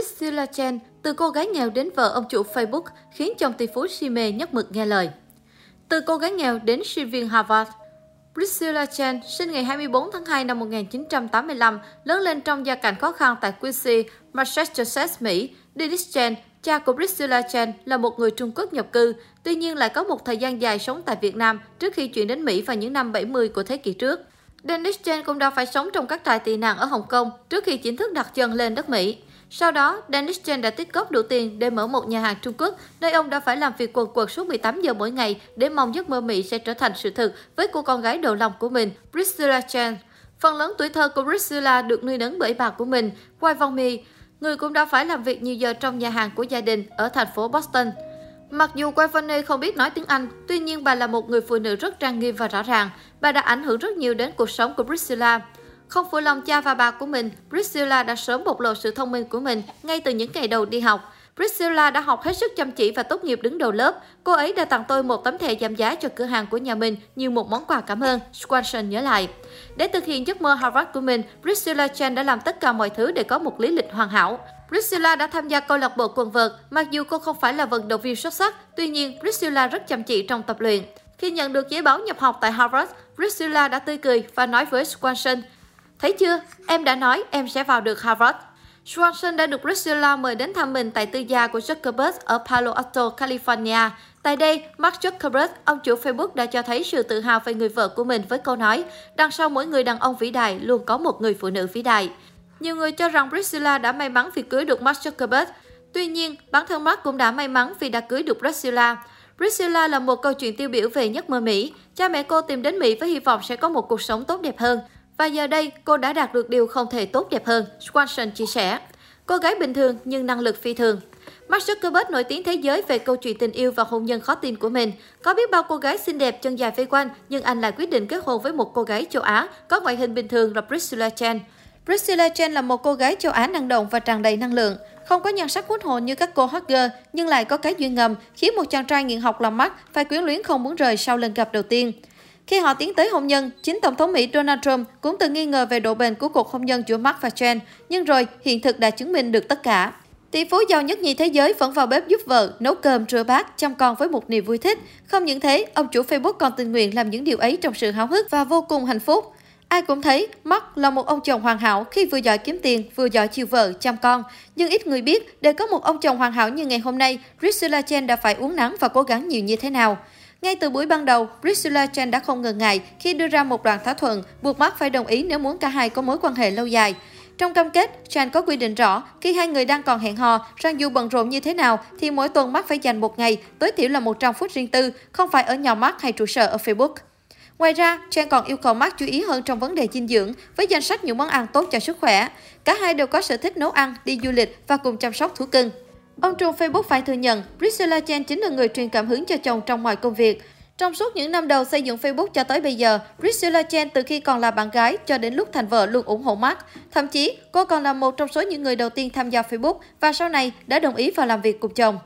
Priscilla Chen, từ cô gái nghèo đến vợ ông chủ Facebook, khiến chồng tỷ phú si mê nhất mực nghe lời. Từ cô gái nghèo đến sinh viên Harvard, Priscilla Chen sinh ngày 24 tháng 2 năm 1985, lớn lên trong gia cảnh khó khăn tại Quincy, Massachusetts, Mỹ. Dennis Chen, cha của Priscilla Chen, là một người Trung Quốc nhập cư, tuy nhiên lại có một thời gian dài sống tại Việt Nam trước khi chuyển đến Mỹ vào những năm 70 của thế kỷ trước. Dennis Chen cũng đã phải sống trong các trại tị nạn ở Hồng Kông trước khi chính thức đặt chân lên đất Mỹ. Sau đó, Dennis Chen đã tích góp đủ tiền để mở một nhà hàng Trung Quốc, nơi ông đã phải làm việc quần quật suốt 18 giờ mỗi ngày để mong giấc mơ Mỹ sẽ trở thành sự thực với cô con gái đầu lòng của mình, Priscilla Chen. Phần lớn tuổi thơ của Priscilla được nuôi nấng bởi bà của mình, Wai Vong Mi, người cũng đã phải làm việc nhiều giờ trong nhà hàng của gia đình ở thành phố Boston. Mặc dù Wai không biết nói tiếng Anh, tuy nhiên bà là một người phụ nữ rất trang nghiêm và rõ ràng. Bà đã ảnh hưởng rất nhiều đến cuộc sống của Priscilla. Không phụ lòng cha và bà của mình, Priscilla đã sớm bộc lộ sự thông minh của mình ngay từ những ngày đầu đi học. Priscilla đã học hết sức chăm chỉ và tốt nghiệp đứng đầu lớp. Cô ấy đã tặng tôi một tấm thẻ giảm giá cho cửa hàng của nhà mình như một món quà cảm ơn, Swanson nhớ lại. Để thực hiện giấc mơ Harvard của mình, Priscilla Chan đã làm tất cả mọi thứ để có một lý lịch hoàn hảo. Priscilla đã tham gia câu lạc bộ quần vợt, mặc dù cô không phải là vận động viên xuất sắc, tuy nhiên Priscilla rất chăm chỉ trong tập luyện. Khi nhận được giấy báo nhập học tại Harvard, Priscilla đã tươi cười và nói với Swanson, Thấy chưa, em đã nói em sẽ vào được Harvard. Swanson đã được Priscilla mời đến thăm mình tại tư gia của Zuckerberg ở Palo Alto, California. Tại đây, Mark Zuckerberg, ông chủ Facebook đã cho thấy sự tự hào về người vợ của mình với câu nói đằng sau mỗi người đàn ông vĩ đại luôn có một người phụ nữ vĩ đại. Nhiều người cho rằng Priscilla đã may mắn vì cưới được Mark Zuckerberg. Tuy nhiên, bản thân Mark cũng đã may mắn vì đã cưới được Priscilla. Priscilla là một câu chuyện tiêu biểu về giấc mơ Mỹ. Cha mẹ cô tìm đến Mỹ với hy vọng sẽ có một cuộc sống tốt đẹp hơn. Và giờ đây, cô đã đạt được điều không thể tốt đẹp hơn, Swanson chia sẻ. Cô gái bình thường nhưng năng lực phi thường. Mark Zuckerberg nổi tiếng thế giới về câu chuyện tình yêu và hôn nhân khó tin của mình. Có biết bao cô gái xinh đẹp chân dài vây quanh, nhưng anh lại quyết định kết hôn với một cô gái châu Á có ngoại hình bình thường là Priscilla Chen. Priscilla Chen là một cô gái châu Á năng động và tràn đầy năng lượng. Không có nhan sắc hút hồn như các cô hot girl, nhưng lại có cái duyên ngầm, khiến một chàng trai nghiện học làm mắt phải quyến luyến không muốn rời sau lần gặp đầu tiên. Khi họ tiến tới hôn nhân, chính Tổng thống Mỹ Donald Trump cũng từng nghi ngờ về độ bền của cuộc hôn nhân giữa Mark và Jen, nhưng rồi hiện thực đã chứng minh được tất cả. Tỷ phú giàu nhất nhì thế giới vẫn vào bếp giúp vợ, nấu cơm, rửa bát, chăm con với một niềm vui thích. Không những thế, ông chủ Facebook còn tình nguyện làm những điều ấy trong sự háo hức và vô cùng hạnh phúc. Ai cũng thấy Mark là một ông chồng hoàn hảo khi vừa giỏi kiếm tiền, vừa giỏi chiều vợ, chăm con. Nhưng ít người biết, để có một ông chồng hoàn hảo như ngày hôm nay, Priscilla Chen đã phải uống nắng và cố gắng nhiều như thế nào. Ngay từ buổi ban đầu, Priscilla Chen đã không ngần ngại khi đưa ra một đoạn thỏa thuận buộc Mark phải đồng ý nếu muốn cả hai có mối quan hệ lâu dài. Trong cam kết, Chan có quy định rõ khi hai người đang còn hẹn hò rằng dù bận rộn như thế nào thì mỗi tuần Mark phải dành một ngày, tối thiểu là 100 phút riêng tư, không phải ở nhà Mark hay trụ sở ở Facebook. Ngoài ra, Chan còn yêu cầu Mark chú ý hơn trong vấn đề dinh dưỡng với danh sách những món ăn tốt cho sức khỏe. Cả hai đều có sở thích nấu ăn, đi du lịch và cùng chăm sóc thú cưng. Ông Trung Facebook phải thừa nhận, Priscilla Chen chính là người truyền cảm hứng cho chồng trong mọi công việc. Trong suốt những năm đầu xây dựng Facebook cho tới bây giờ, Priscilla Chen từ khi còn là bạn gái cho đến lúc thành vợ luôn ủng hộ Mark. Thậm chí, cô còn là một trong số những người đầu tiên tham gia Facebook và sau này đã đồng ý vào làm việc cùng chồng.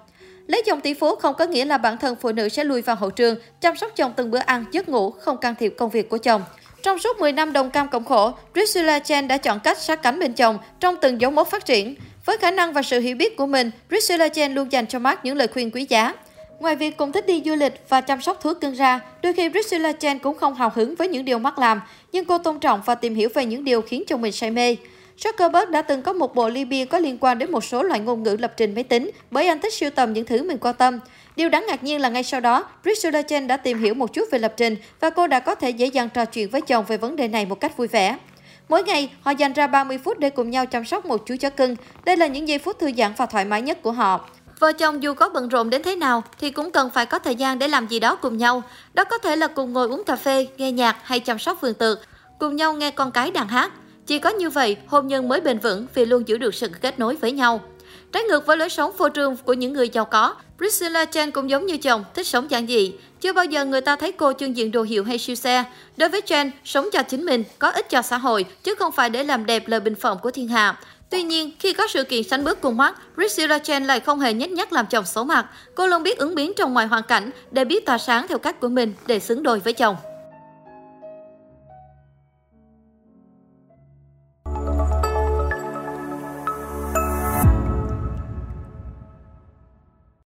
Lấy chồng tỷ phú không có nghĩa là bản thân phụ nữ sẽ lùi vào hậu trường, chăm sóc chồng từng bữa ăn, giấc ngủ, không can thiệp công việc của chồng. Trong suốt 10 năm đồng cam cộng khổ, Priscilla Chen đã chọn cách sát cánh bên chồng trong từng dấu mốc phát triển. Với khả năng và sự hiểu biết của mình, Priscilla Chen luôn dành cho Mark những lời khuyên quý giá. Ngoài việc cùng thích đi du lịch và chăm sóc thú cưng ra, đôi khi Priscilla Chen cũng không hào hứng với những điều Mark làm, nhưng cô tôn trọng và tìm hiểu về những điều khiến chồng mình say mê. Zuckerberg đã từng có một bộ ly bia có liên quan đến một số loại ngôn ngữ lập trình máy tính bởi anh thích sưu tầm những thứ mình quan tâm. Điều đáng ngạc nhiên là ngay sau đó, Priscilla Chen đã tìm hiểu một chút về lập trình và cô đã có thể dễ dàng trò chuyện với chồng về vấn đề này một cách vui vẻ. Mỗi ngày, họ dành ra 30 phút để cùng nhau chăm sóc một chú chó cưng. Đây là những giây phút thư giãn và thoải mái nhất của họ. Vợ chồng dù có bận rộn đến thế nào thì cũng cần phải có thời gian để làm gì đó cùng nhau. Đó có thể là cùng ngồi uống cà phê, nghe nhạc hay chăm sóc vườn tược, cùng nhau nghe con cái đàn hát. Chỉ có như vậy, hôn nhân mới bền vững vì luôn giữ được sự kết nối với nhau. Trái ngược với lối sống phô trương của những người giàu có, Priscilla Chen cũng giống như chồng, thích sống giản dị. Chưa bao giờ người ta thấy cô trưng diện đồ hiệu hay siêu xe. Đối với Chen, sống cho chính mình, có ích cho xã hội, chứ không phải để làm đẹp lời bình phẩm của thiên hạ. Tuy nhiên, khi có sự kiện sánh bước cùng mắt, Priscilla Chen lại không hề nhếch nhác làm chồng xấu mặt. Cô luôn biết ứng biến trong mọi hoàn cảnh để biết tỏa sáng theo cách của mình để xứng đôi với chồng.